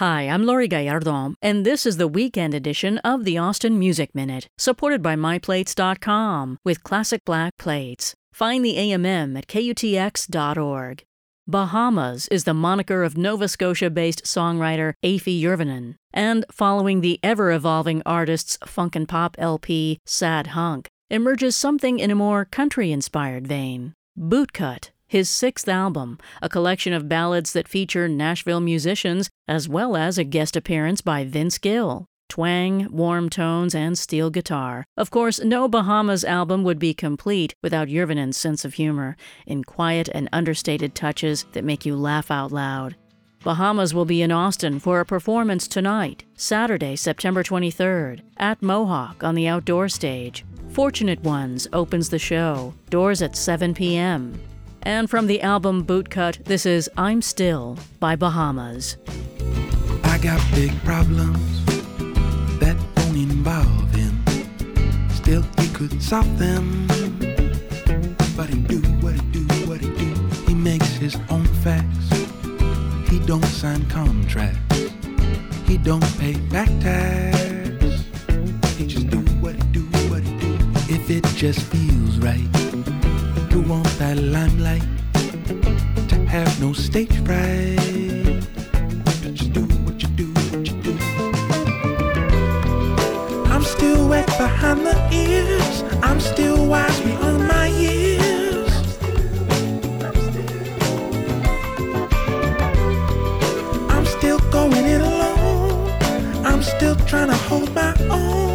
Hi, I'm Laurie Gallardo, and this is the weekend edition of the Austin Music Minute, supported by MyPlates.com with classic black plates. Find the AMM at KUTX.org. Bahamas is the moniker of Nova Scotia based songwriter Afie Jurvanen. And following the ever evolving artist's funk and pop LP, Sad Hunk, emerges something in a more country inspired vein. Bootcut his sixth album, a collection of ballads that feature Nashville musicians, as well as a guest appearance by Vince Gill. Twang, warm tones, and steel guitar. Of course, no Bahamas album would be complete without Jurvanen's sense of humor, in quiet and understated touches that make you laugh out loud. Bahamas will be in Austin for a performance tonight, Saturday, September 23rd, at Mohawk on the outdoor stage. Fortunate Ones opens the show, doors at 7 p.m. And from the album Bootcut, this is I'm Still by Bahamas. I got big problems that won't involve him. Still, he could solve them. But he do what he do, what he do. He makes his own facts. He don't sign contracts. He don't pay back tax. He just do what he do, what he do. If it just feels right limelight, to have no stage fright. Just do what you do, what you do. I'm still wet behind the ears. I'm still wise beyond my years. I'm still going it alone. I'm still trying to hold my own.